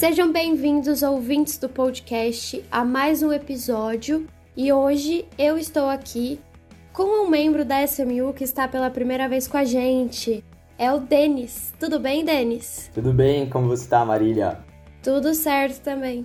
Sejam bem-vindos, ouvintes do podcast, a mais um episódio. E hoje eu estou aqui com um membro da SMU que está pela primeira vez com a gente. É o Denis. Tudo bem, Denis? Tudo bem, como você está, Marília? Tudo certo também.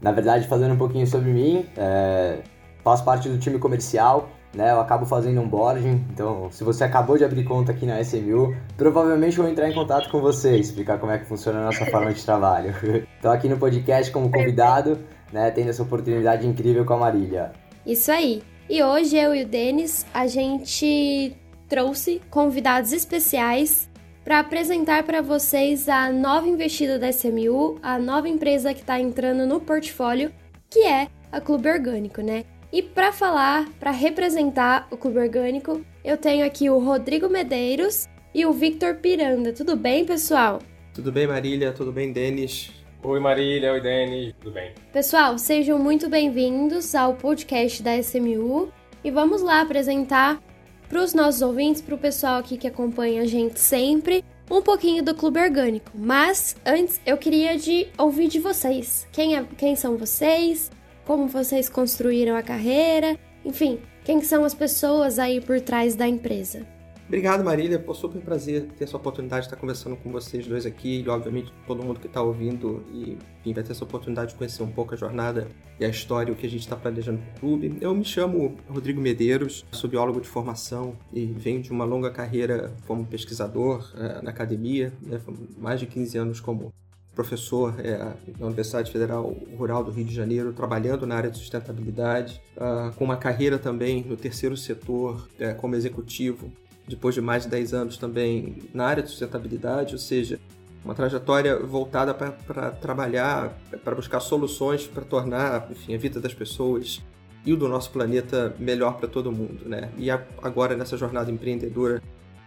Na verdade, falando um pouquinho sobre mim, é... faço parte do time comercial, né? Eu acabo fazendo um boarding, então se você acabou de abrir conta aqui na SMU, provavelmente vou entrar em contato com você, explicar como é que funciona a nossa forma de trabalho. Estou aqui no podcast como convidado, né? Tendo essa oportunidade incrível com a Marília. Isso aí. E hoje eu e o Denis, a gente trouxe convidados especiais para apresentar para vocês a nova investida da SMU, a nova empresa que está entrando no portfólio, que é a Clube Orgânico, né? E para falar, para representar o Clube Orgânico, eu tenho aqui o Rodrigo Medeiros e o Victor Piranda. Tudo bem, pessoal? Tudo bem, Marília? Tudo bem, Denis? Oi Marília, oi Denis, tudo bem? Pessoal, sejam muito bem-vindos ao podcast da SMU e vamos lá apresentar para os nossos ouvintes, para o pessoal aqui que acompanha a gente sempre, um pouquinho do Clube Orgânico. Mas antes eu queria de ouvir de vocês. Quem, é, quem são vocês? Como vocês construíram a carreira? Enfim, quem são as pessoas aí por trás da empresa? Obrigado, Marília. Pô, super prazer ter essa oportunidade de estar conversando com vocês dois aqui e, obviamente, todo mundo que está ouvindo e enfim, vai ter essa oportunidade de conhecer um pouco a jornada e a história, o que a gente está planejando para o clube. Eu me chamo Rodrigo Medeiros, sou biólogo de formação e venho de uma longa carreira como pesquisador é, na academia, né, mais de 15 anos como professor é, na Universidade Federal Rural do Rio de Janeiro, trabalhando na área de sustentabilidade, uh, com uma carreira também no terceiro setor é, como executivo depois de mais de 10 anos também na área de sustentabilidade, ou seja, uma trajetória voltada para trabalhar, para buscar soluções para tornar enfim, a vida das pessoas e o do nosso planeta melhor para todo mundo. Né? E agora, nessa jornada empreendedora,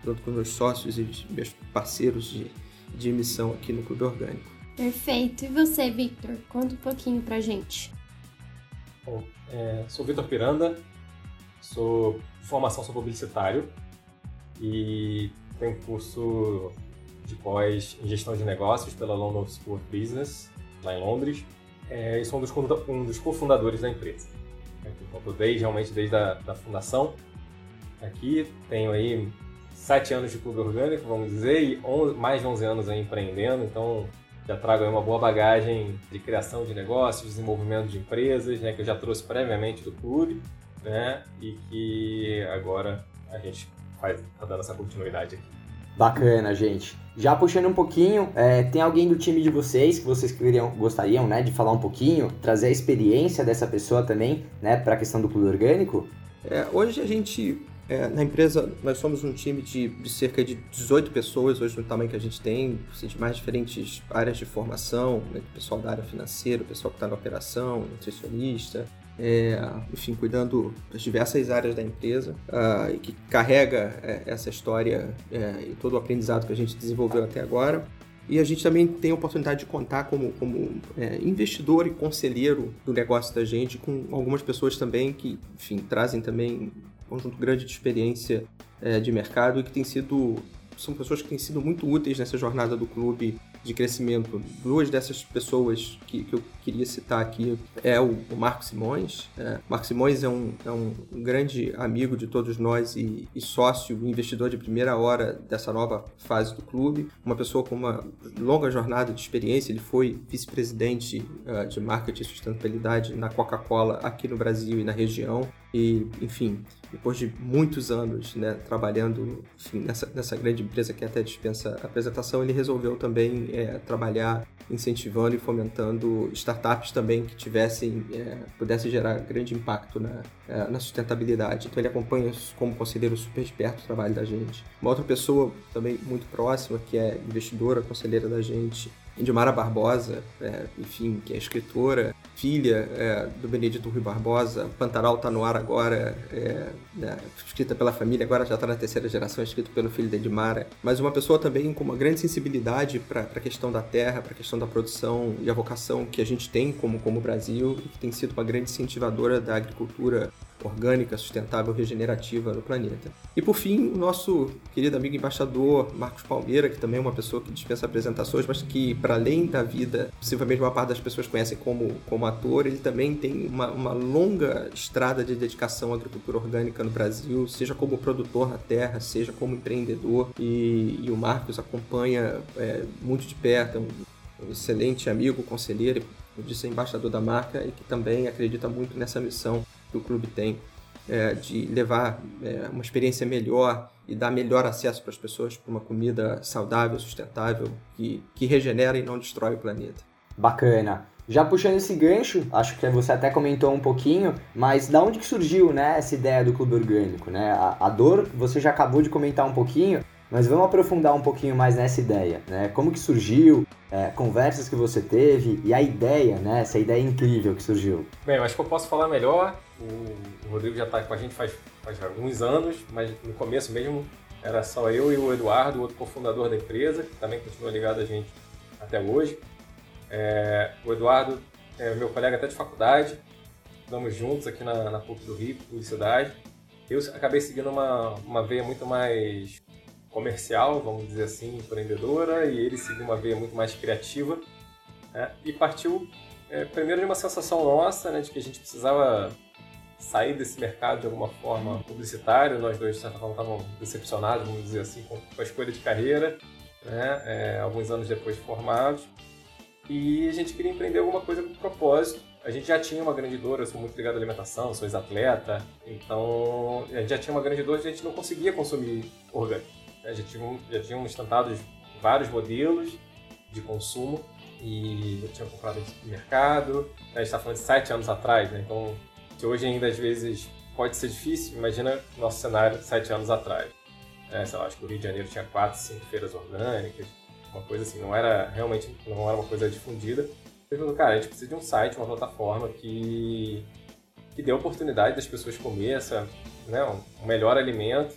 junto com meus sócios e meus parceiros de, de aqui no Clube Orgânico. Perfeito. E você, Victor? Conta um pouquinho para gente. Bom, é, sou Victor Piranda, sou formação sou publicitário, e tem curso de pós em gestão de negócios pela London School of Business, lá em Londres. É, e sou um dos, um dos cofundadores da empresa. Estou desde, realmente desde a da fundação aqui. Tenho aí sete anos de clube orgânico, vamos dizer, e mais de 11 anos aí empreendendo, então já trago aí uma boa bagagem de criação de negócios, desenvolvimento de empresas, né, que eu já trouxe previamente do clube, né, e que agora a gente faz, tá dando essa continuidade aqui. Bacana, gente. Já puxando um pouquinho, é, tem alguém do time de vocês que vocês queriam, gostariam né, de falar um pouquinho, trazer a experiência dessa pessoa também né, para a questão do clube orgânico? É, hoje a gente, é, na empresa, nós somos um time de, de, cerca de 18 pessoas, hoje no tamanho que a gente tem, assim, de mais diferentes áreas de formação, né, pessoal da área financeira, pessoal que está na operação, nutricionista, é, enfim, cuidando das diversas áreas da empresa uh, e que carrega é, essa história é, e todo o aprendizado que a gente desenvolveu até agora. E a gente também tem a oportunidade de contar como, como é, investidor e conselheiro do negócio da gente com algumas pessoas também que, enfim, trazem também conjunto grande de experiência é, de mercado e que tem sido são pessoas que têm sido muito úteis nessa jornada do clube de crescimento. Duas dessas pessoas que, que eu queria citar aqui é o, o Marco Simões. É, Marco Simões é um, é um grande amigo de todos nós e, e sócio investidor de primeira hora dessa nova fase do clube. Uma pessoa com uma longa jornada de experiência. Ele foi vice-presidente uh, de marketing e sustentabilidade na Coca-Cola aqui no Brasil e na região. E, enfim, depois de muitos anos né, trabalhando enfim, nessa, nessa grande empresa que até dispensa a apresentação, ele resolveu também é, trabalhar incentivando e fomentando startups também que tivessem, é, pudessem gerar grande impacto na, é, na sustentabilidade. Então ele acompanha como conselheiro super de perto o trabalho da gente. Uma outra pessoa também muito próxima, que é investidora, conselheira da gente, Indimara Barbosa, é, enfim, que é escritora, filha é, do Benedito Rui Barbosa. Pantanal está no ar agora, é, né, escrita pela família, agora já está na terceira geração, escrito pelo filho da Edmara. Mas uma pessoa também com uma grande sensibilidade para a questão da terra, para a questão da produção e a vocação que a gente tem como, como Brasil, que tem sido uma grande incentivadora da agricultura orgânica, sustentável, regenerativa no planeta. E por fim, o nosso querido amigo embaixador Marcos Palmeira, que também é uma pessoa que dispensa apresentações, mas que, para além da vida, possivelmente uma parte das pessoas conhecem como, como ator, ele também tem uma, uma longa estrada de dedicação à agricultura orgânica no Brasil, seja como produtor na terra, seja como empreendedor. E, e o Marcos acompanha é, muito de perto, é um, um excelente amigo, conselheiro, eu disse, é embaixador da marca e que também acredita muito nessa missão que o clube tem é, de levar é, uma experiência melhor e dar melhor acesso para as pessoas para uma comida saudável, sustentável, que, que regenera e não destrói o planeta. Bacana. Já puxando esse gancho, acho que você até comentou um pouquinho, mas da onde que surgiu né, essa ideia do clube orgânico? Né? A, a dor, você já acabou de comentar um pouquinho, mas vamos aprofundar um pouquinho mais nessa ideia, né? Como que surgiu, é, conversas que você teve e a ideia, né? Essa ideia incrível que surgiu. Bem, eu acho que eu posso falar melhor. O, Rodrigo já está com a gente faz, faz alguns anos, mas no começo mesmo era só eu e o Eduardo, o outro cofundador da empresa, que também continua ligado a gente até hoje. É, o Eduardo é meu colega até de faculdade, estamos juntos aqui na, na PUC do Rio, publicidade. Eu acabei seguindo uma, uma veia muito mais comercial, vamos dizer assim, empreendedora, e ele seguiu uma veia muito mais criativa. Né? E partiu é, primeiro de uma sensação nossa, né, de que a gente precisava sair desse mercado de alguma forma publicitário. Nós dois, de certa forma, estávamos decepcionados, vamos dizer assim, com, a escolha de carreira, né, é, alguns anos depois de formados. E a gente queria empreender alguma coisa com propósito. A gente já tinha uma grande dor, eu sou muito ligado à alimentação, sou ex-atleta, então a gente já tinha uma grande dor e a gente não conseguia consumir orgânico. Já, tinham, já tinham instantado vários modelos de consumo e eu tinha comprado no mercado. A gente está falando de sete anos atrás, né? Então, se hoje ainda às vezes pode ser difícil, imagina nosso cenário sete anos atrás. É, sei lá, acho que o Rio de Janeiro tinha quatro, cinco feiras orgânicas, uma coisa assim, não era realmente não era uma coisa difundida. Eu falei, cara, a gente precisa de um site, uma plataforma que, que dê oportunidade das pessoas comer essa, né, um melhor alimento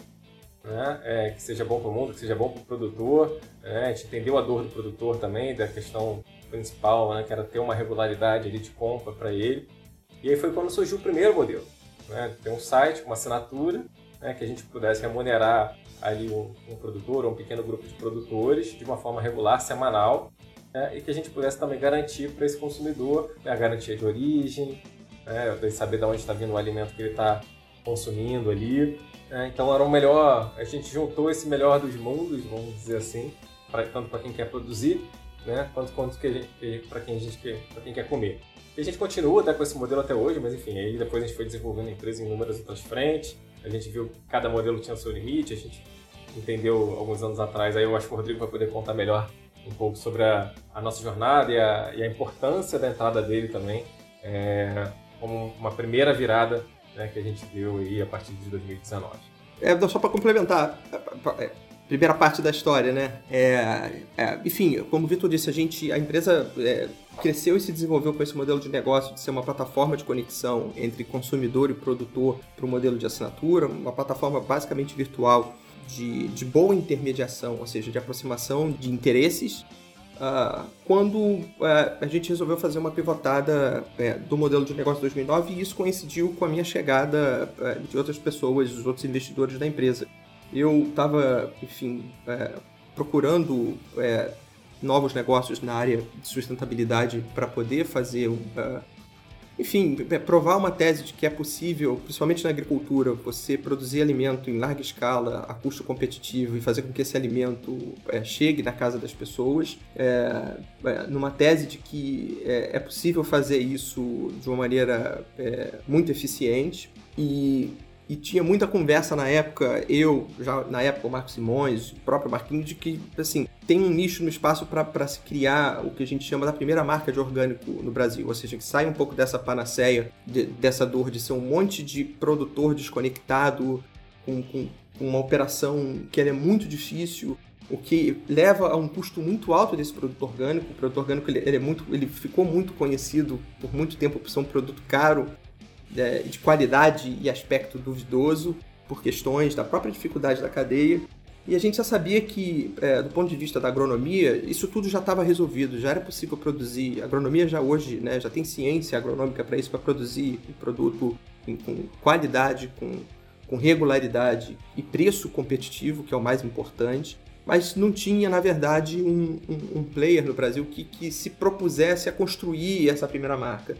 né? É, que seja bom para o mundo, que seja bom para o produtor. Né? A gente entendeu a dor do produtor também, da questão principal, né? que era ter uma regularidade ali de compra para ele. E aí foi quando surgiu o primeiro modelo. Né? Ter um site, uma assinatura, né? que a gente pudesse remunerar ali um, um produtor ou um pequeno grupo de produtores de uma forma regular, semanal, né? e que a gente pudesse também garantir para esse consumidor né? a garantia de origem, né? saber de onde está vindo o alimento que ele está consumindo ali. É, então era o melhor, a gente juntou esse melhor dos mundos, vamos dizer assim, pra, tanto para quem quer produzir, né, quanto, quanto que para quem a gente quer, para quem quer comer. E a gente continua até com esse modelo até hoje, mas enfim, aí depois a gente foi desenvolvendo a empresa em inúmeras outras frentes. A gente viu que cada modelo tinha seu limite, a gente entendeu alguns anos atrás, aí eu acho que o Rodrigo vai poder contar melhor um pouco sobre a, a nossa jornada e a, e a, importância da entrada dele também, é, como uma primeira virada né, que a gente deu aí a partir de 2019. É, só para complementar, é, primeira parte da história, né? É, é, enfim, como o Vitor disse, a gente, a empresa é, cresceu e se desenvolveu com esse modelo de negócio de ser uma plataforma de conexão entre consumidor e produtor para o modelo de assinatura, uma plataforma basicamente virtual de, de boa intermediação, ou seja, de aproximação de interesses Uh, quando uh, a gente resolveu fazer uma pivotada uh, do modelo de negócio 2009 e isso coincidiu com a minha chegada é, de outras pessoas, dos outros investidores da empresa. Eu estava, enfim, procurando novos negócios na área de sustentabilidade para poder fazer enfim, é, provar uma tese de que é possível, principalmente na agricultura, você produzir alimento em larga escala, a custo competitivo e fazer com que esse alimento é, chegue na casa das pessoas, é, é, numa tese de que é, é, possível fazer isso de uma maneira é, muito eficiente. E e tinha muita conversa na época, eu, já na época o Marcos Simões, o próprio Marquinhos, de que, assim, tem um nicho no espaço para se criar o que a gente chama da primeira marca de orgânico no Brasil, ou seja, que sai um pouco dessa panaceia, de, dessa dor de ser um monte de produtor desconectado, com, com, uma operação que é muito difícil, o que leva a um custo muito alto desse produto orgânico. O produto orgânico ele, ele, é muito, ele ficou muito conhecido por muito tempo por ser um produto caro de qualidade e aspecto duvidoso por questões da própria dificuldade da cadeia. E a gente já sabia que, é, do ponto de vista da agronomia, isso tudo já estava resolvido, já era possível produzir. A agronomia já hoje né, já tem ciência agronômica para isso, para produzir um produto com qualidade, com, com regularidade e preço competitivo, que é o mais importante mas não tinha, na verdade, um, um, um player no Brasil que, que, se propusesse a construir essa primeira marca.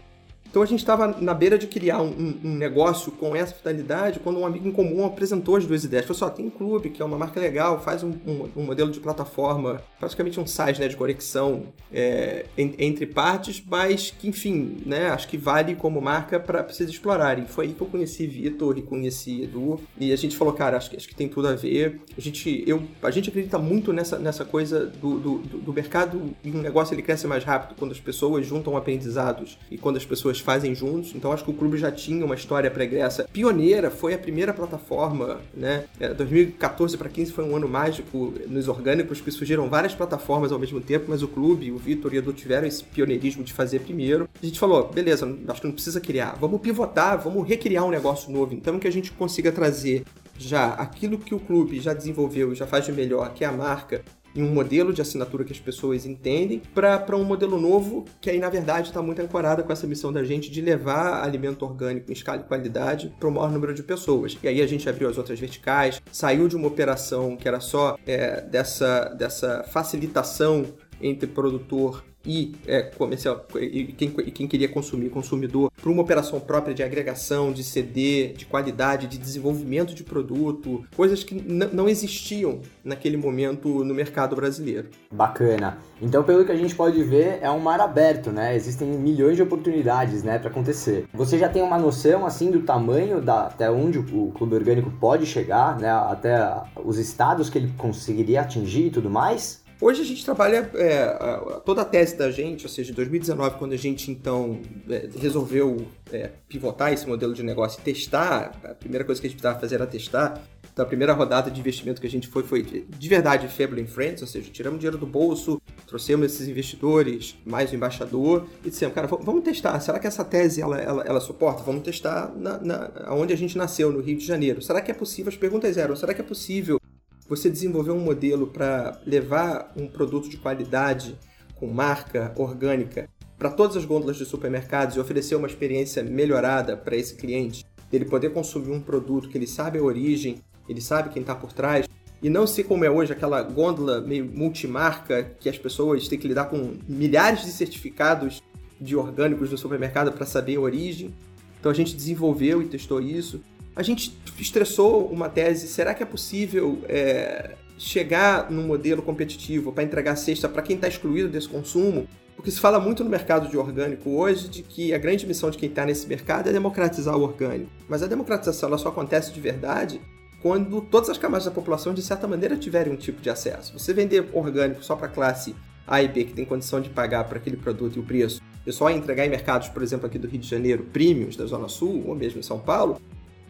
Então a gente estava na beira de criar um, um, negócio com essa finalidade quando um amigo em comum apresentou as duas ideias. Falou só, assim, tem um clube que é uma marca legal, faz um, um modelo de plataforma, praticamente um site né, de conexão é, entre partes, mas que, enfim, né, acho que vale como marca para vocês explorarem. Foi aí que eu conheci Vitor e conheci Edu, e a gente falou, cara, acho que, acho que tem tudo a ver. A gente, eu, a gente acredita muito nessa, nessa coisa do, do, do mercado e um negócio ele cresce mais rápido quando as pessoas juntam aprendizados e quando as pessoas fazem juntos. Então acho que o clube já tinha uma história pregressa pioneira, foi a primeira plataforma, né? 2014 para 15 foi um ano mágico nos orgânicos, que surgiram várias plataformas ao mesmo tempo, mas o clube, o Vitor e o Edu tiveram esse pioneirismo de fazer primeiro. A gente falou, beleza, acho que não precisa criar, vamos pivotar, vamos recriar um negócio novo, então que a gente consiga trazer já aquilo que o clube já desenvolveu e já faz de melhor, que é a marca, em um modelo de assinatura que as pessoas entendem, para um modelo novo que aí, na verdade, está muito ancorado com essa missão da gente de levar alimento orgânico em escala e qualidade para o maior número de pessoas. E aí a gente abriu as outras verticais, saiu de uma operação que era só é, dessa, dessa facilitação entre produtor e é, comercial e quem, quem queria consumir, consumidor, para uma operação própria de agregação, de CD, de qualidade, de desenvolvimento de produto, coisas que não existiam naquele momento no mercado brasileiro. Bacana. Então, pelo que a gente pode ver, é um mar aberto, né? Existem milhões de oportunidades, né, para acontecer. Você já tem uma noção assim do tamanho da até onde o clube orgânico pode chegar, né? Até os estados que ele conseguiria atingir e tudo mais? Hoje a gente trabalha é, toda a tese da gente, ou seja, em 2019, quando a gente então é, resolveu é, pivotar esse modelo de negócio e testar, a primeira coisa que a gente precisava fazer era testar. Então a primeira rodada de investimento que a gente foi foi de verdade and Friends, ou seja, tiramos dinheiro do bolso, trouxemos esses investidores, mais o embaixador e dissemos, cara, vamos testar. Será que essa tese ela, ela, ela suporta? Vamos testar na, na, onde a gente nasceu, no Rio de Janeiro. Será que é possível? As perguntas eram: será que é possível você desenvolver um modelo para levar um produto de qualidade com marca orgânica para todas as gôndolas de supermercados e oferecer uma experiência melhorada para esse cliente, dele poder consumir um produto que ele sabe a origem, ele sabe quem está por trás, e não ser como é hoje aquela gôndola meio multimarca que as pessoas têm que lidar com milhares de certificados de orgânicos no supermercado para saber a origem. Então a gente desenvolveu e testou isso a gente estressou uma tese: será que é possível é, chegar num modelo competitivo para entregar cesta para quem está excluído desse consumo? Porque se fala muito no mercado de orgânico hoje de que a grande missão de quem está nesse mercado é democratizar o orgânico. Mas a democratização ela só acontece de verdade quando todas as camadas da população, de certa maneira, tiverem um tipo de acesso. Você vender orgânico só para a classe A e B, que tem condição de pagar por aquele produto e o preço, e só entregar em mercados, por exemplo, aqui do Rio de Janeiro, premiums da Zona Sul, ou mesmo em São Paulo,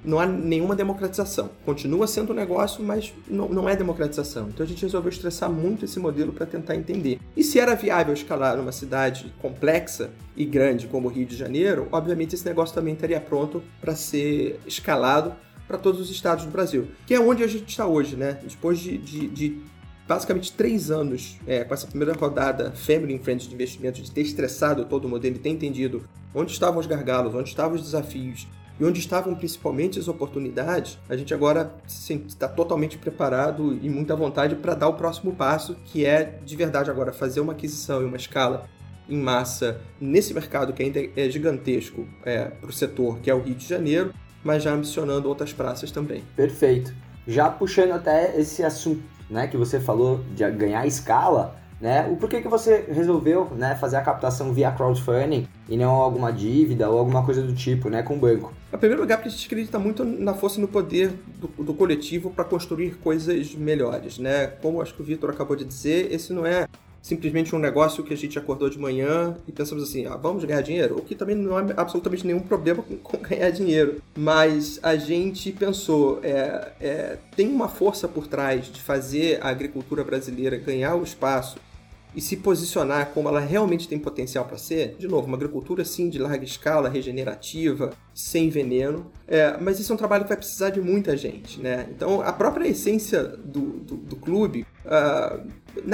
não há nenhuma democratização. Continua sendo um negócio, mas não, não é democratização. Então a gente resolveu estressar muito esse modelo para tentar entender. E se era viável escalar numa cidade complexa e grande como o Rio de Janeiro, obviamente esse negócio também estaria pronto para ser escalado para todos os estados do Brasil, que é onde a gente está hoje, né? Depois de, de, de basicamente três anos é, com essa primeira rodada Family Friends de investimento, de ter estressado todo o modelo e ter entendido onde estavam os gargalos, onde estavam os desafios e onde estavam principalmente as oportunidades, a gente agora está totalmente preparado e muita vontade para dar o próximo passo, que é de verdade agora fazer uma aquisição em uma escala em massa nesse mercado que ainda é gigantesco é, para o setor, que é o Rio de Janeiro, mas já ambicionando outras praças também. Perfeito. Já puxando até esse assunto né, que você falou de ganhar escala, né? O porquê que você resolveu né, fazer a captação via crowdfunding e não alguma dívida ou alguma coisa do tipo né, com o banco? Em primeiro lugar, porque a gente acredita muito na força e no poder do, do coletivo para construir coisas melhores. Né? Como acho que o Vitor acabou de dizer, esse não é simplesmente um negócio que a gente acordou de manhã e pensamos assim, ah, vamos ganhar dinheiro? O que também não é absolutamente nenhum problema com, com ganhar dinheiro. Mas a gente pensou, é, é, tem uma força por trás de fazer a agricultura brasileira ganhar o espaço e se posicionar como ela realmente tem potencial para ser, de novo, uma agricultura sim de larga escala, regenerativa, sem veneno, é, mas isso é um trabalho que vai precisar de muita gente, né? Então, a própria essência do, do, do clube, uh,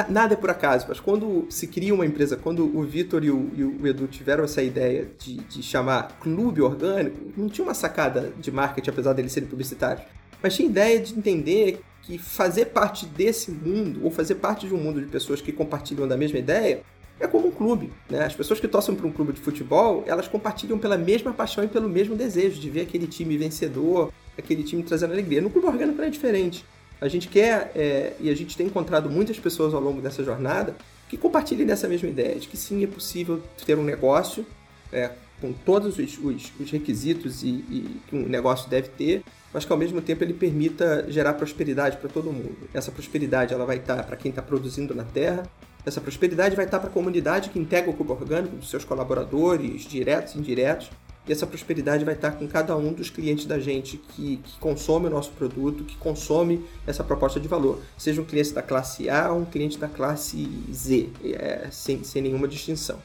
nada é por acaso, mas quando se cria uma empresa, quando o Vitor e, e o, Edu tiveram essa ideia de, de chamar clube orgânico, não tinha uma sacada de marketing, apesar deles serem publicitários, mas tinha ideia de entender que fazer parte desse mundo, ou fazer parte de um mundo de pessoas que compartilham da mesma ideia, é como um clube. Né? As pessoas que torcem para um clube de futebol, elas compartilham pela mesma paixão e pelo mesmo desejo de ver aquele time vencedor, aquele time trazendo alegria. No clube orgânico é diferente. A gente quer, é, e a gente tem encontrado muitas pessoas ao longo dessa jornada, que compartilhem dessa mesma ideia, de que sim, é possível ter um negócio é, com todos os, os, os requisitos e, e, que um negócio deve ter, mas que ao mesmo tempo ele permita gerar prosperidade para todo mundo. Essa prosperidade ela vai estar para quem está produzindo na terra, essa prosperidade vai estar para a comunidade que integra o cubo orgânico, dos seus colaboradores, diretos e indiretos, e essa prosperidade vai estar com cada um dos clientes da gente que, que consome o nosso produto, que consome essa proposta de valor. Seja um cliente da classe A ou um cliente da classe Z, é, sem, sem nenhuma distinção.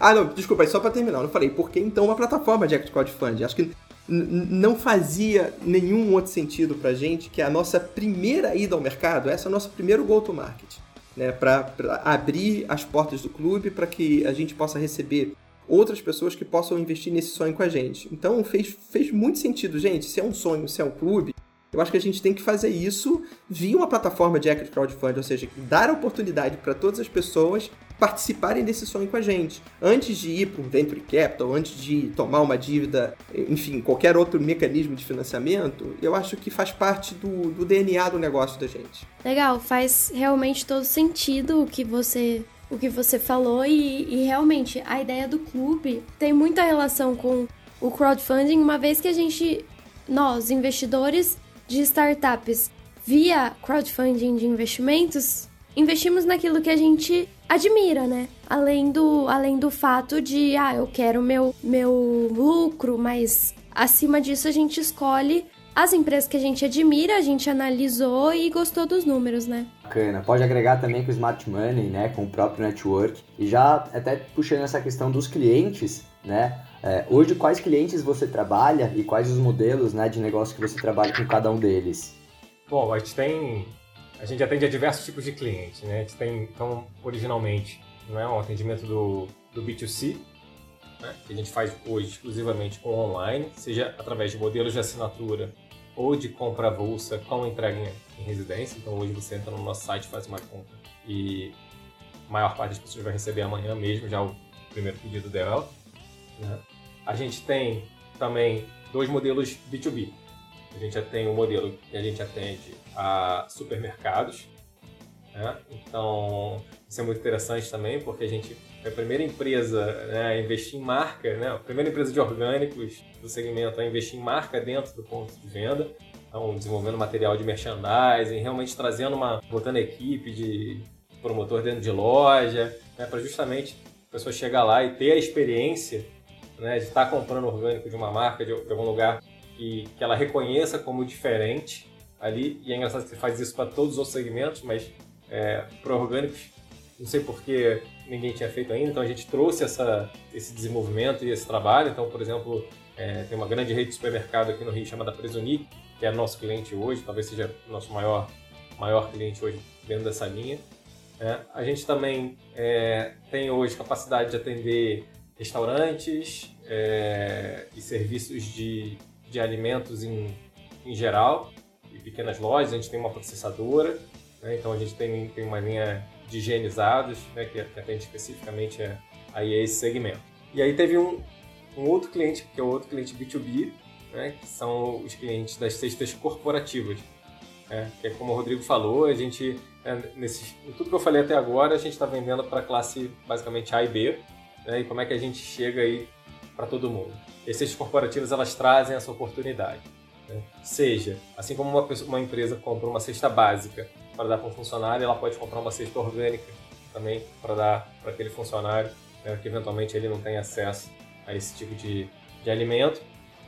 Ah, não, desculpa, só para terminar, não falei. Por que então uma plataforma de Act Crowdfunding? Acho que não fazia nenhum outro sentido para gente que a nossa primeira ida ao mercado, essa é o nosso primeiro go-to-market, né, para abrir as portas do clube para que a gente possa receber outras pessoas que possam investir nesse sonho com a gente. Então fez, fez muito sentido, gente. Se é um sonho, se é um clube, eu acho que a gente tem que fazer isso via uma plataforma de equity crowdfunding, ou seja, dar a oportunidade para todas as pessoas participarem desse sonho com a gente. Antes de ir para um venture capital, antes de tomar uma dívida, enfim, qualquer outro mecanismo de financiamento, eu acho que faz parte do, do DNA do negócio da gente. Legal, faz realmente todo sentido o que você o que você falou e, e realmente a ideia do clube tem muita relação com o crowdfunding, uma vez que a gente, nós, investidores de startups, via crowdfunding de investimentos, investimos naquilo que a gente admira, né? Além do, além do fato de, ah, eu quero meu, meu lucro, mas acima disso a gente escolhe as empresas que a gente admira, a gente analisou e gostou dos números, né? Bacana. Pode agregar também com o Smart Money, né? Com o próprio network. E já até puxando essa questão dos clientes, né? É, hoje, quais clientes você trabalha e quais os modelos né, de negócio que você trabalha com cada um deles? Bom, a gente tem. A gente atende a diversos tipos de clientes, né? A gente tem, então, originalmente, não é um atendimento do, do B2C, né, que a gente faz hoje exclusivamente com online, seja através de modelos de assinatura ou de compra avulsa com entrega em, em, residência. Então hoje você entra no nosso site, faz uma compra e a maior parte das pessoas vai receber amanhã mesmo já o primeiro pedido dela. Né? A gente tem também dois modelos B2B. A gente já tem um modelo que a gente atende a supermercados. Né? Então isso é muito interessante também porque a gente é a primeira empresa né, a investir em marca, né, a primeira empresa de orgânicos do segmento a investir em marca dentro do ponto de venda. Então, desenvolvendo material de merchandising, realmente trazendo uma, botando equipe de promotor dentro de loja, né, para justamente a pessoa chegar lá e ter a experiência né, de estar tá comprando orgânico de uma marca, de, algum lugar que, que ela reconheça como diferente ali. E é engraçado que você faz isso para todos os segmentos, mas é, para orgânicos, não sei porque ninguém tinha feito ainda, então a gente trouxe essa, esse desenvolvimento e esse trabalho. Então, por exemplo, é, tem uma grande rede de supermercado aqui no Rio chamada Presunic, que é nosso cliente hoje, talvez seja nosso maior, maior cliente hoje dentro dessa linha. É, a gente também é, tem hoje capacidade de atender restaurantes é, e serviços de, de alimentos em, em geral pequenas lojas. A gente tem uma processadora, né, então a gente tem, tem uma linha de higienizados, né, que, que atende especificamente a, a esse segmento. E aí teve um, um outro cliente, que é o outro cliente B2B, né, que são os clientes das cestas corporativas. Né, que é como o Rodrigo falou, a gente, é, nesse, tudo que eu falei até agora, a gente está vendendo para a classe basicamente A e B, né, e como é que a gente chega aí para todo mundo. E as cestas corporativas, elas trazem essa oportunidade. Né? Seja, assim como uma, pessoa, uma empresa compra uma cesta básica para dar para um funcionário, ela pode comprar uma cesta orgânica também para dar para aquele funcionário, né, que eventualmente ele não tem acesso a esse tipo de, de alimento.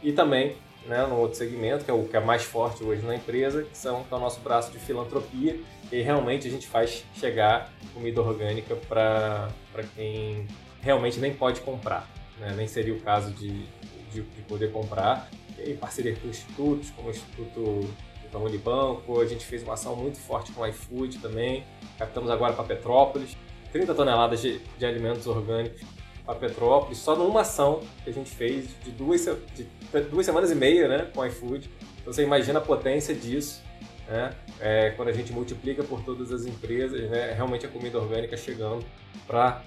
E também, né, no outro segmento, que é o que é mais forte hoje na empresa, que, são, que é o nosso braço de filantropia, e realmente a gente faz chegar comida orgânica para quem realmente nem pode comprar. Né? Nem seria o caso de, de, de poder comprar. Em parceria com institutos, como o Instituto da Unibanco, a gente fez uma ação muito forte com o iFood também, captamos agora para Petrópolis, 30 toneladas de, de alimentos orgânicos para Petrópolis, só numa ação que a gente fez de duas, de duas semanas e meia né, com o iFood. Então você imagina a potência disso, né? É, quando a gente multiplica por todas as empresas, né, realmente a comida orgânica chegando para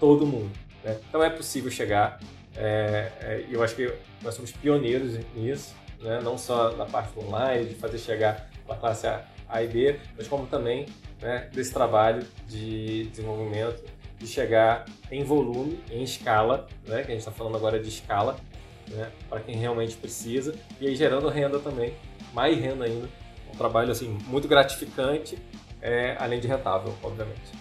todo mundo. Né? Então é possível chegar, é, é, eu acho que nós somos pioneiros nisso, né? não só na parte online, de fazer chegar a classe a e B, mas como também né, desse trabalho de desenvolvimento, de chegar em volume, em escala, né, que a gente está falando agora de escala, né, para quem realmente precisa, e aí gerando renda também, mais renda ainda. Um trabalho assim muito gratificante, é, além de rentável, obviamente.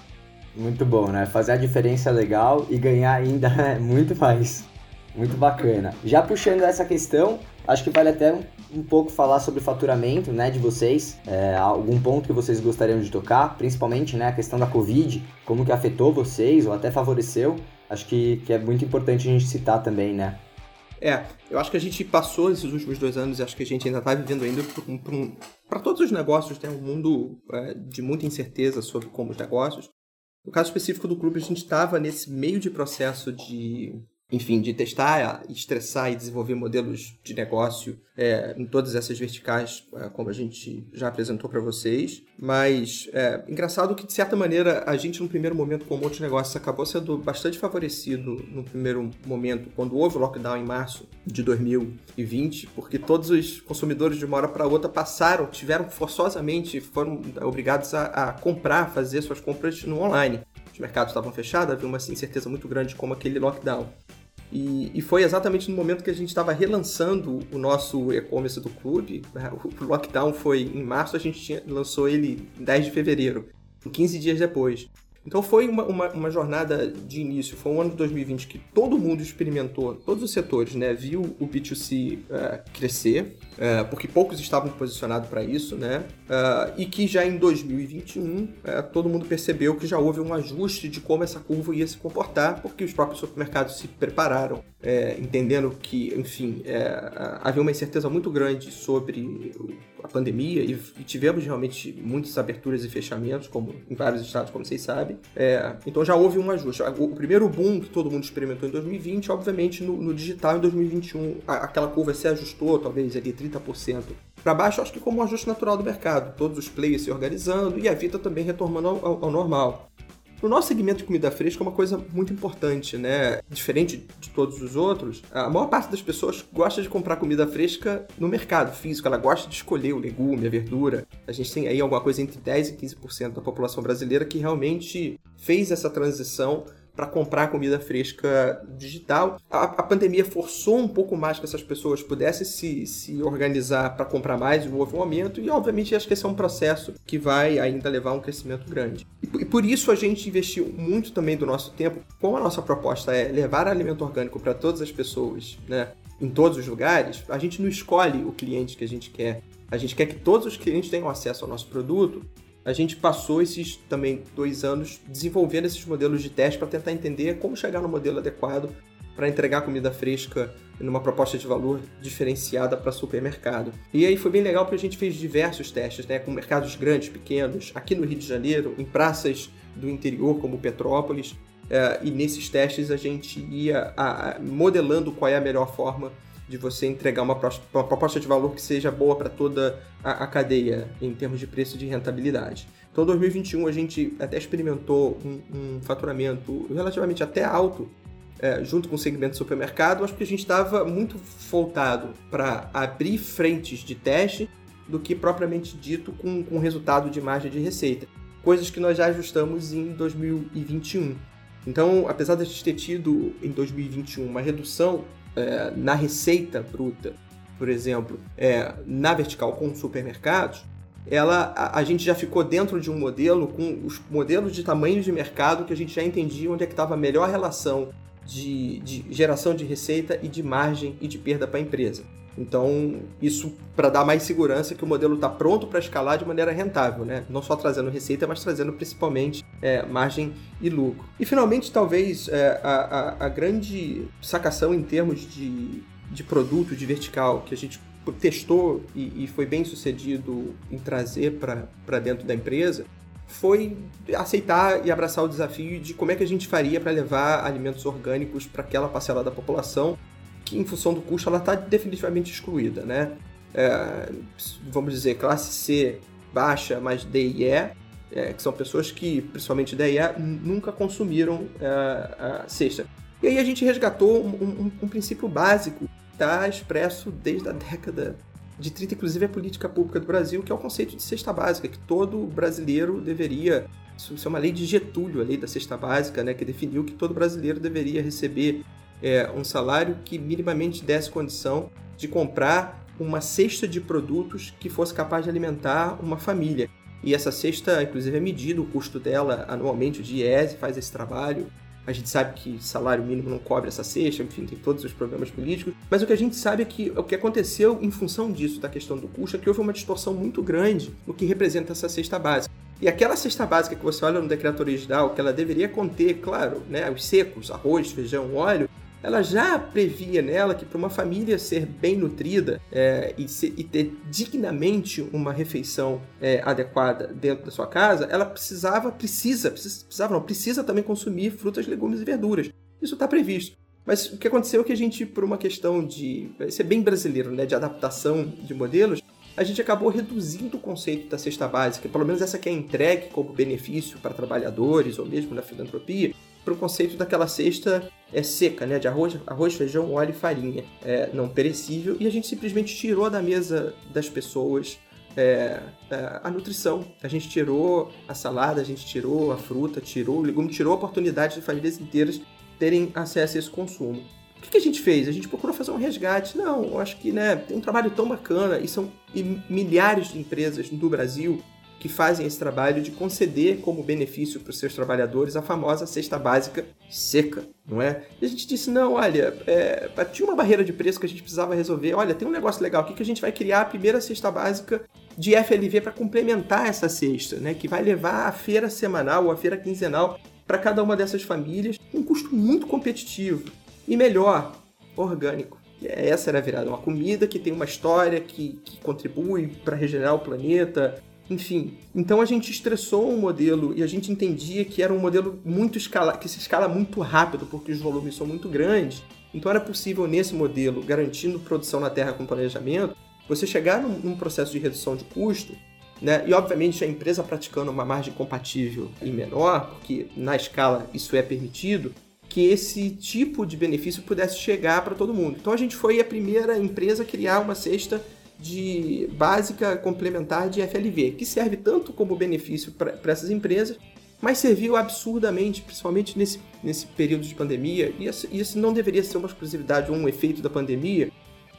Muito bom, né? Fazer a diferença é legal e ganhar ainda é muito mais. Muito bacana. Já puxando essa questão, acho que vale até um, pouco falar sobre o faturamento né, de vocês. É, algum ponto que vocês gostariam de tocar, principalmente né, a questão da Covid, como que afetou vocês ou até favoreceu. Acho que, que é muito importante a gente citar também, né? É, eu acho que a gente passou esses últimos dois anos e acho que a gente ainda está vivendo ainda para todos os negócios, tem né, um mundo é, de muita incerteza sobre como os negócios. No caso específico do clube, a gente estava nesse meio de processo de enfim, de testar, estressar e desenvolver modelos de negócio é, em todas essas verticais, é, como a gente já apresentou para vocês. Mas é engraçado que, de certa maneira, a gente, no primeiro momento, com um monte de negócios, acabou sendo bastante favorecido no primeiro momento, quando houve o lockdown em março de 2020, porque todos os consumidores, de uma hora para outra, passaram, tiveram forçosamente, foram obrigados a, a comprar, fazer suas compras no online os mercados estavam fechados, havia uma incerteza muito grande como aquele lockdown. E, e, foi exatamente no momento que a gente estava relançando o nosso e-commerce do clube. Né? O lockdown foi em março, a gente tinha, lançou ele em 10 de fevereiro, 15 dias depois. Então foi uma, uma, uma, jornada de início, foi um ano de 2020 que todo mundo experimentou, todos os setores, né, viu o B2C uh, é, crescer, uh, porque poucos estavam posicionados para isso, né, uh, e que já em 2021 todo mundo percebeu que já houve um ajuste de como essa curva ia se comportar, porque os próprios supermercados se prepararam, entendendo que, enfim, havia uma incerteza muito grande sobre a pandemia e, e, tivemos realmente muitas aberturas e fechamentos, como em vários estados, como vocês sabem. É, então já houve um ajuste. O, o, primeiro boom que todo mundo experimentou em 2020, obviamente no, no digital em 2021, a, aquela curva se ajustou, talvez ali 30% para baixo, acho que como um ajuste natural do mercado, todos os players se organizando e a vida também retornando ao, ao, ao normal. No nosso segmento de comida fresca é uma coisa muito importante, né? Diferente de todos os outros, a maior parte das pessoas gosta de comprar comida fresca no mercado físico, ela gosta de escolher o legume, a verdura. A gente tem aí alguma coisa entre 10 e 15% da população brasileira que realmente fez essa transição para comprar comida fresca digital. A, a, pandemia forçou um pouco mais que essas pessoas pudessem se, se organizar para comprar mais, houve um aumento, e obviamente acho que esse é um processo que vai ainda levar a um crescimento grande. E, e por isso a gente investiu muito também do nosso tempo, como a nossa proposta é levar alimento orgânico para todas as pessoas, né? Em todos os lugares, a gente não escolhe o cliente que a gente quer. A gente quer que todos os clientes tenham acesso ao nosso produto a gente passou esses também dois anos desenvolvendo esses modelos de teste para tentar entender como chegar no modelo adequado para entregar comida fresca numa proposta de valor diferenciada para supermercado. E aí foi bem legal porque a gente fez diversos testes, né, com mercados grandes, pequenos, aqui no Rio de Janeiro, em praças do interior como Petrópolis, é, e nesses testes a gente ia modelando qual é a melhor forma de você entregar uma, uma proposta de valor que seja boa para toda a, a, cadeia em termos de preço e de rentabilidade. Então, em 2021, a gente até experimentou um, um faturamento relativamente até alto é, junto com o segmento de supermercado, acho que a gente estava muito voltado para abrir frentes de teste do que propriamente dito com, com resultado de margem de receita. Coisas que nós já ajustamos em 2021. Então, apesar de a gente ter tido em 2021 uma redução é, na receita bruta, por exemplo, é, na vertical com supermercados, ela, a, a, gente já ficou dentro de um modelo com os modelos de tamanhos de mercado que a gente já entendia onde é que estava a melhor relação de, de geração de receita e de margem e de perda para a empresa. Então, isso para dar mais segurança que o modelo está pronto para escalar de maneira rentável, né? Não só trazendo receita, mas trazendo principalmente é, margem e lucro. E finalmente, talvez é, a, a, a, grande sacação em termos de, de produto, de vertical, que a gente testou e, e foi bem sucedido em trazer para dentro da empresa foi aceitar e abraçar o desafio de como é que a gente faria para levar alimentos orgânicos para aquela parcela da população que, em função do custo, ela está definitivamente excluída, né? É, vamos dizer, classe C baixa, mas D e E, é, que são pessoas que, principalmente D e E, nunca consumiram é, a cesta. E aí a gente resgatou um, um, um princípio básico, está expresso desde a década de 30, inclusive a política pública do Brasil, que é o conceito de cesta básica, que todo brasileiro deveria. Isso é uma lei de Getúlio, a lei da cesta básica, né, que definiu que todo brasileiro deveria receber é, um salário que minimamente desse condição de comprar uma cesta de produtos que fosse capaz de alimentar uma família. E essa cesta, inclusive, é medido o custo dela anualmente, o DIES faz esse trabalho. A gente sabe que salário mínimo não cobre essa cesta, enfim, tem todos os problemas políticos. Mas o que a gente sabe é que o que aconteceu em função disso, da questão do custo, é que houve uma distorção muito grande no que representa essa cesta básica. E aquela cesta básica que você olha no decreto original, que ela deveria conter, claro, né, os secos, arroz, feijão, óleo, ela já previa nela que para uma família ser bem nutrida é, e, e, ter dignamente uma refeição é, adequada dentro da sua casa, ela precisava, precisa, precisa, precisava não, precisa também consumir frutas, legumes e verduras. Isso está previsto. Mas o que aconteceu é que a gente, por uma questão de ser bem brasileiro, né, de adaptação de modelos, a gente acabou reduzindo o conceito da cesta básica, pelo menos essa que é entregue como benefício para trabalhadores ou mesmo na filantropia, para o conceito daquela cesta é, seca, né? De arroz, arroz, feijão, óleo e farinha, é, não perecível, e a gente simplesmente tirou da mesa das pessoas é, é, a nutrição. A gente tirou a salada, a gente tirou a fruta, tirou o legume, tirou a oportunidade de famílias inteiras terem acesso a esse consumo. O que, que a gente fez? A gente procurou fazer um resgate. Não, eu acho que né, tem um trabalho tão bacana e são milhares de empresas no Brasil que fazem esse trabalho de conceder como benefício para os seus trabalhadores a famosa cesta básica seca, não é? E a gente disse, não, olha, é, tinha uma barreira de preço que a gente precisava resolver. Olha, tem um negócio legal aqui que a gente vai criar a primeira cesta básica de FLV para complementar essa cesta, né? Que vai levar a feira semanal ou a feira quinzenal para cada uma dessas famílias, um custo muito competitivo e melhor, orgânico. Essa era a virada, uma comida que tem uma história, que, que contribui para regenerar o planeta, enfim, então a gente estressou um modelo e a gente entendia que era um modelo muito escala, que se escala muito rápido porque os volumes são muito grandes. Então era possível nesse modelo, garantindo produção na terra com planejamento, você chegar num, num processo de redução de custo, né? E obviamente a empresa praticando uma margem compatível e menor, porque na escala isso é permitido, que esse tipo de benefício pudesse chegar para todo mundo. Então a gente foi a primeira empresa a criar uma cesta de básica complementar de FLV, que serve tanto como benefício para essas empresas, mas serviu absurdamente, principalmente nesse, nesse período de pandemia, e isso, não deveria ser uma exclusividade ou um efeito da pandemia,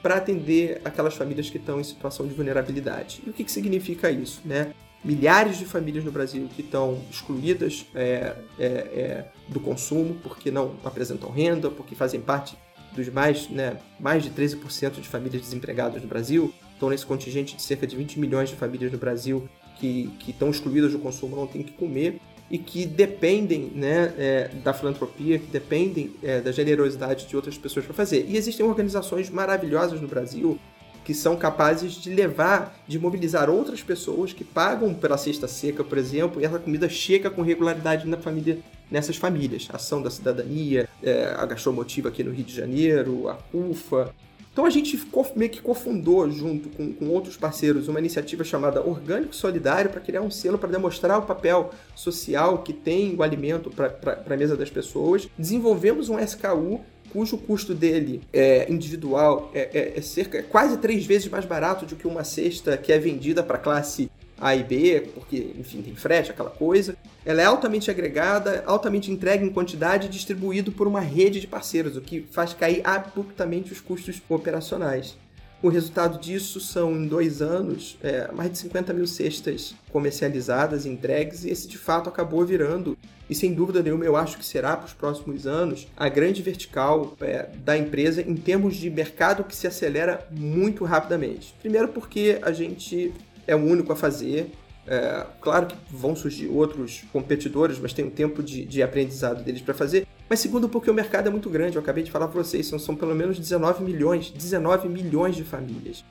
para atender aquelas famílias que estão em situação de vulnerabilidade. E o que, que significa isso? Né? Milhares de famílias no Brasil que estão excluídas é, é, é, do consumo porque não apresentam renda, porque fazem parte dos mais, né, mais de 13% de famílias desempregadas no Brasil, estão nesse contingente de cerca de 20 milhões de famílias no Brasil que, que estão excluídas do consumo, não têm que comer e que dependem né, é, da filantropia, que dependem é, da generosidade de outras pessoas para fazer. E existem organizações maravilhosas no Brasil que são capazes de levar, de mobilizar outras pessoas que pagam pela cesta seca, por exemplo, e essa comida chega com regularidade na família, nessas famílias. Ação da Cidadania, é, a Gastromotiva aqui no Rio de Janeiro, a CUFA, então a gente meio que cofundou, junto com, com outros parceiros, uma iniciativa chamada Orgânico Solidário para criar um selo para demonstrar o papel social que tem o alimento para a mesa das pessoas. Desenvolvemos um SKU cujo custo dele é individual é, é, é cerca é quase três vezes mais barato do que uma cesta que é vendida para classe A e B, porque, enfim, tem frete, aquela coisa. Ela é altamente agregada, altamente entregue em quantidade e distribuído por uma rede de parceiros, o que faz cair abruptamente os custos operacionais. O resultado disso são, em dois anos, é, mais de 50 mil cestas comercializadas entregues, e esse de fato acabou virando, e sem dúvida nenhuma eu acho que será para os próximos anos, a grande vertical é, da empresa em termos de mercado que se acelera muito rapidamente. Primeiro, porque a gente é o único a fazer, é, claro que vão surgir outros competidores, mas tem um tempo de, de aprendizado deles para fazer. Mas segundo, porque o mercado é muito grande. Eu acabei de falar para vocês, são, são pelo menos 19 milhões, 19 milhões de famílias.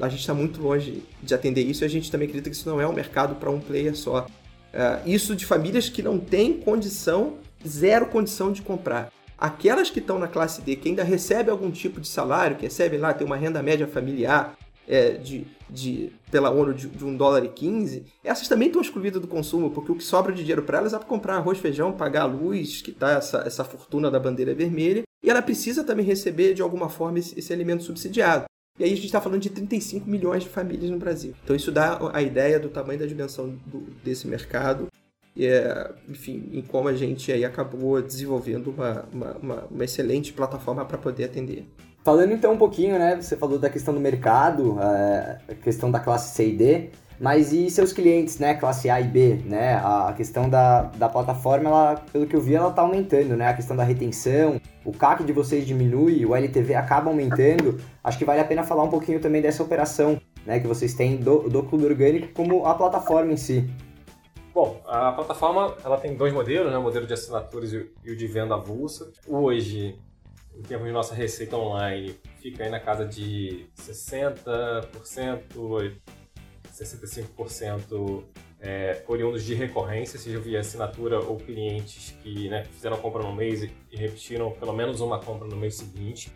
a gente está muito longe de atender isso e a gente também acredita que isso não é um mercado para um player só. Uh, isso de famílias que não têm condição, zero condição de comprar. Aquelas que estão na classe D, que ainda recebem algum tipo de salário, que recebem lá, tem uma renda média familiar é, de, de, pela ONU de, de 1 dólar e 15, essas também estão excluídas do consumo, porque o que sobra de dinheiro para elas é para comprar arroz, feijão, pagar a luz, que está essa, essa fortuna da bandeira vermelha, e ela precisa também receber de alguma forma esse, esse alimento subsidiado. E aí a gente está falando de 35 milhões de famílias no Brasil. Então isso dá a ideia do tamanho da dimensão do, desse mercado. É, enfim, em como a gente aí acabou desenvolvendo uma, uma, uma, uma excelente plataforma para poder atender. Falando então um pouquinho, né? Você falou da questão do mercado, é, a questão da classe C e D. Mas e seus clientes, né, classe A e B, né? A questão da, da plataforma, ela, pelo que eu vi, ela tá aumentando, né? A questão da retenção, o CAC de vocês diminui, o LTV acaba aumentando. Acho que vale a pena falar um pouquinho também dessa operação, né, que vocês têm do, do Clube Orgânico como a plataforma em si. Bom, a plataforma ela tem dois modelos, né? O modelo de assinaturas e o de venda avulsa. Hoje, em termos de nossa receita online, fica aí na casa de 60%, 65% é, oriundos de recorrência, seja via assinatura ou clientes que né, fizeram compra no mês e, e, repetiram pelo menos uma compra no mês seguinte.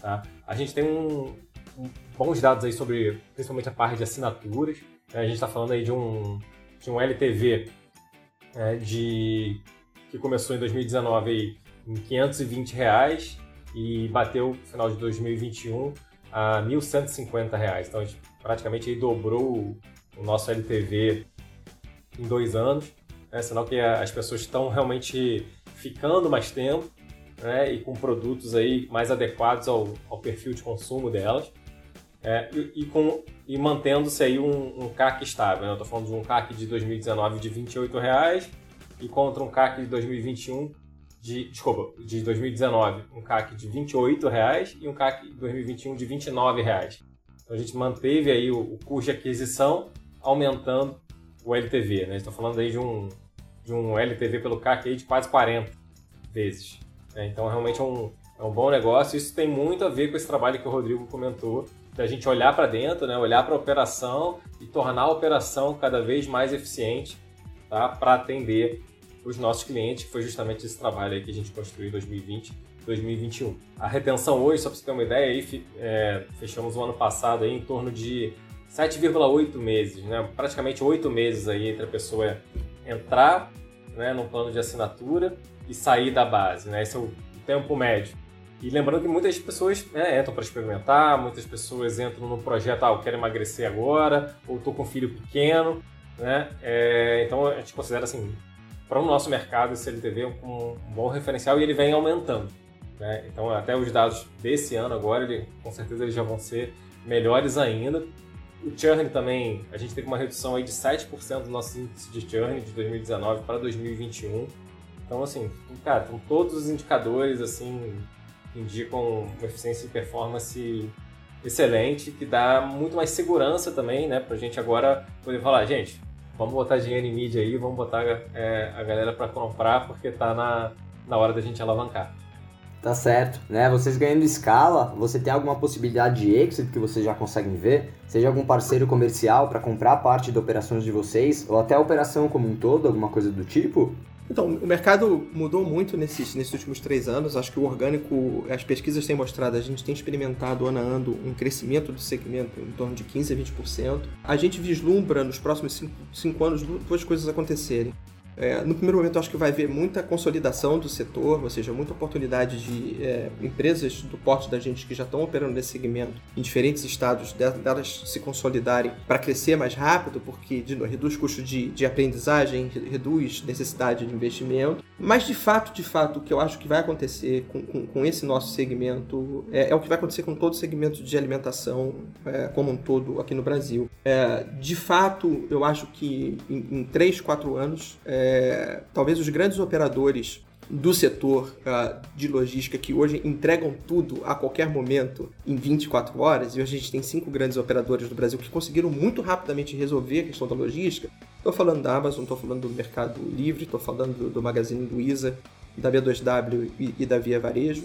Tá? A gente tem um, um, bons dados aí sobre principalmente a parte de assinaturas. Né? A gente está falando aí de um, de um LTV é, de, que começou em 2019 aí, em 520 reais e bateu no final de 2021 a 1.150 reais. Então a gente praticamente aí dobrou o nosso LTV em dois anos, né? sinal que as pessoas estão realmente ficando mais tempo né? e com produtos aí mais adequados ao, ao perfil de consumo delas. É, e, e, com, e mantendo-se aí um, um, CAC estável. Né? Eu estou falando de um CAC de 2019 de R$ 28,00 e contra um CAC de 2021 de, desculpa, de 2019, um CAC de R$ 28,00 e um CAC de 2021 de R$ 29,00. Então a gente manteve aí o, o custo de aquisição aumentando o LTV, né? Estou falando aí de um, de um LTV pelo CAC aí de quase 40 vezes. Né? Então realmente é um, é um bom negócio. Isso tem muito a ver com esse trabalho que o Rodrigo comentou, da gente olhar para dentro, né? olhar para a operação e tornar a operação cada vez mais eficiente tá? para atender os nossos clientes, foi justamente esse trabalho que a gente construiu em 2020 2021. A retenção hoje, só para você ter uma ideia, aí, é, fechamos o ano passado aí em torno de 7,8 meses, né? praticamente 8 meses aí entre a pessoa entrar né, no plano de assinatura e sair da base. Né? Esse é o tempo médio. E lembrando que muitas pessoas né, entram para experimentar, muitas pessoas entram no projeto, ah, eu quero emagrecer agora, ou estou com um filho pequeno. Né? É, então a gente considera assim, para o nosso mercado, esse LTV é um, bom referencial e ele vem aumentando. Né? Então até os dados desse ano agora, ele, com certeza eles já vão ser melhores ainda. O churn também, a gente teve uma redução aí de 7% do nosso índice de churn de 2019 para 2021. Então, assim, cara, estão todos os indicadores, assim, indicam uma eficiência e performance excelente, que dá muito mais segurança também, né, para a gente agora poder falar, gente, vamos botar dinheiro em mídia aí, vamos botar é, a galera para comprar, porque está na, na hora da gente alavancar. Tá certo, né? Vocês ganhando escala, você tem alguma possibilidade de exit que vocês já conseguem ver? Seja algum parceiro comercial para comprar parte de operações de vocês, ou até a operação como um todo, alguma coisa do tipo? Então, o mercado mudou muito nesses, nesses últimos três anos. Acho que o orgânico, as pesquisas têm mostrado, a gente tem experimentado ano a ano um crescimento do segmento em torno de 15% a 20%. A gente vislumbra nos próximos cinco, cinco anos duas coisas acontecerem. É, no primeiro momento, acho que vai haver muita consolidação do setor, ou seja, muita oportunidade de é, empresas do porte da gente que já estão operando nesse segmento em diferentes estados, delas se consolidarem para crescer mais rápido, porque de, reduz custo de, de aprendizagem, reduz necessidade de investimento. Mas, de fato, de fato, o que eu acho que vai acontecer com, com, com esse nosso segmento é, é, o que vai acontecer com todo o segmento de alimentação é, como um todo aqui no Brasil. É, de fato, eu acho que em, em 3, 4 anos é, talvez os grandes operadores do setor uh, de logística que hoje entregam tudo a qualquer momento em 24 horas, e hoje a gente tem cinco grandes operadores no Brasil que conseguiram muito rapidamente resolver a questão da logística. Estou falando da Amazon, estou falando do Mercado Livre, estou falando do, do Magazine Luiza, da B2W e, e da Via Varejo.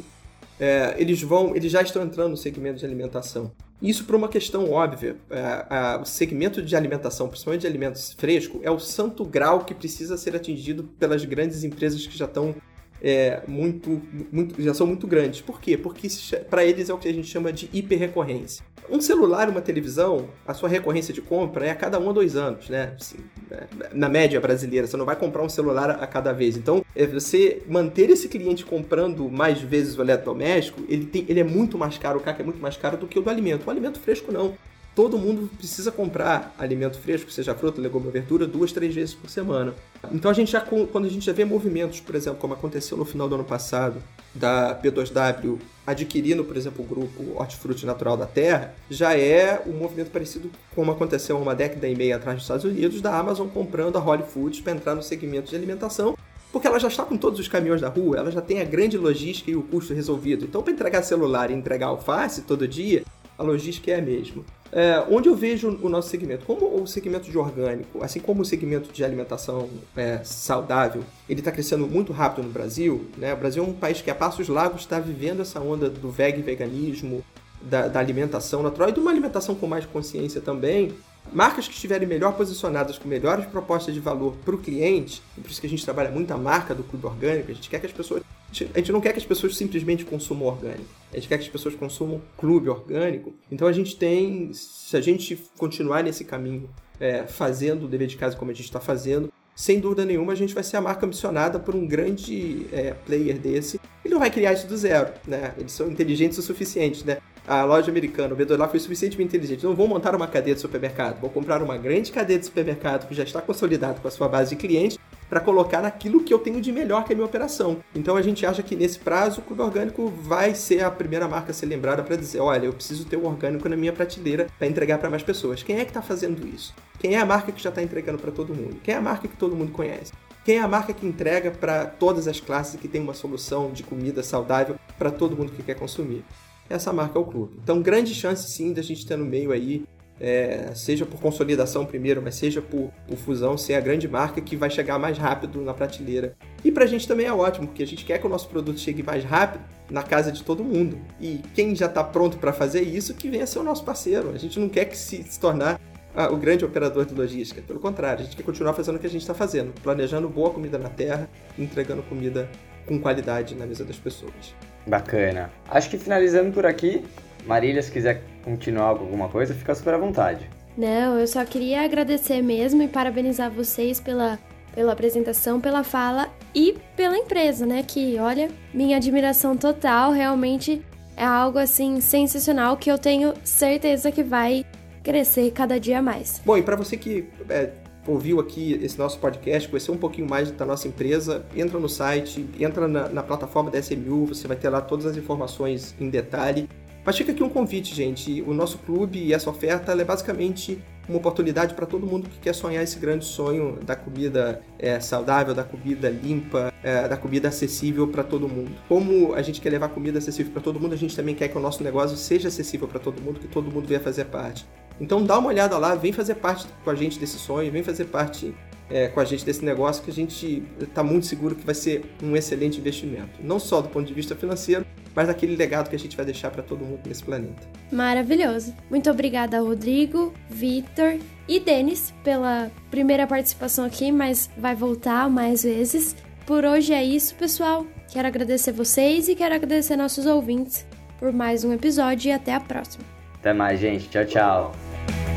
É, eles vão, eles já estão entrando no segmento de alimentação. Isso por uma questão óbvia. É, o segmento de alimentação, principalmente de alimentos frescos, é o santo grau que precisa ser atingido pelas grandes empresas que já estão é, muito, muito, já são muito grandes. Por quê? Porque para eles é o que a gente chama de hiperrecorrência. Um celular, uma televisão, a sua recorrência de compra é a cada um a dois anos, né? Assim, é, na média brasileira, você não vai comprar um celular a cada vez. Então, é você manter esse cliente comprando mais vezes o eletrodoméstico, ele, tem, ele é muito mais caro, o CAC é muito mais caro do que o do alimento. O alimento fresco não todo mundo precisa comprar alimento fresco, seja fruta, legume ou verdura, duas, três vezes por semana. Então a gente já, quando a gente já vê movimentos, por exemplo, como aconteceu no final do ano passado, da P2W adquirindo, por exemplo, o grupo Hortifruti Natural da Terra, já é um movimento parecido como aconteceu uma década e meia atrás nos Estados Unidos, da Amazon comprando a Whole Foods para entrar no segmento de alimentação, porque ela já está com todos os caminhões da rua, ela já tem a grande logística e o custo resolvido. Então, para entregar celular e entregar alface todo dia, a logística é a mesma. É, onde eu vejo o nosso segmento? Como o segmento de orgânico, assim como o segmento de alimentação é, saudável, ele está crescendo muito rápido no Brasil. Né? O Brasil é um país que a passos largos está vivendo essa onda do veg veganismo, da, da, alimentação natural e de uma alimentação com mais consciência também. Marcas que estiverem melhor posicionadas, com melhores propostas de valor para o cliente, por isso que a gente trabalha muito a marca do clube orgânico, a gente quer que as pessoas a gente não quer que as pessoas simplesmente consumam orgânico. A gente quer que as pessoas consumam clube orgânico. Então a gente tem, se a gente continuar nesse caminho, é, fazendo o dever de casa como a gente está fazendo, sem dúvida nenhuma a gente vai ser a marca missionada por um grande é, player desse. Ele não vai criar isso do zero, né? Eles são inteligentes o suficiente, né? A loja americana, o B2 lá foi suficientemente inteligente. Não vou montar uma cadeia de supermercado, vou comprar uma grande cadeia de supermercado que já está consolidada com a sua base de clientes para colocar naquilo que eu tenho de melhor, que é a minha operação. Então a gente acha que nesse prazo o Clube Orgânico vai ser a primeira marca a ser lembrada para dizer: olha, eu preciso ter o orgânico na minha prateleira para entregar para mais pessoas. Quem é que está fazendo isso? Quem é a marca que já está entregando para todo mundo? Quem é a marca que todo mundo conhece? Quem é a marca que entrega para todas as classes e que tem uma solução de comida saudável para todo mundo que quer consumir? Essa marca é o clube. Então, grande chance sim da gente ter no meio aí é, seja por consolidação primeiro, mas seja por, por, fusão, ser a grande marca que vai chegar mais rápido na prateleira. E pra gente também é ótimo, porque a gente quer que o nosso produto chegue mais rápido na casa de todo mundo. E quem já está pronto para fazer isso, que venha ser o nosso parceiro. A gente não quer que se, se tornar ah, o grande operador de logística. Pelo contrário, a gente quer continuar fazendo o que a gente está fazendo, planejando boa comida na terra, entregando comida com qualidade na mesa das pessoas. Bacana. Acho que finalizando por aqui, Marília, se quiser continuar com alguma coisa, fica super à vontade. Não, eu só queria agradecer mesmo e parabenizar vocês pela, pela apresentação, pela fala e pela empresa, né? Que, olha, minha admiração total, realmente é algo assim sensacional que eu tenho certeza que vai crescer cada dia mais. Bom, e para você que é, ouviu aqui esse nosso podcast, conhecer um pouquinho mais da nossa empresa, entra no site, entra na, na plataforma da SMU, você vai ter lá todas as informações em detalhe. Mas fica aqui um convite, gente. O nosso clube e essa oferta é basicamente uma oportunidade para todo mundo que quer sonhar esse grande sonho da comida é, saudável, da comida limpa, é, da comida acessível para todo mundo. Como a gente quer levar comida acessível para todo mundo, a gente também quer que o nosso negócio seja acessível para todo mundo, que todo mundo venha fazer parte. Então dá uma olhada lá, vem fazer parte com a gente desse sonho, vem fazer parte é, com a gente desse negócio que a gente está muito seguro que vai ser um excelente investimento. Não só do ponto de vista financeiro, mas daquele legado que a gente vai deixar para todo mundo nesse planeta. Maravilhoso. Muito obrigada, Rodrigo, Vitor e Denis, pela primeira participação aqui, mas vai voltar mais vezes. Por hoje é isso, pessoal. Quero agradecer vocês e quero agradecer nossos ouvintes por mais um episódio e até a próxima. Até mais, gente. Tchau, tchau.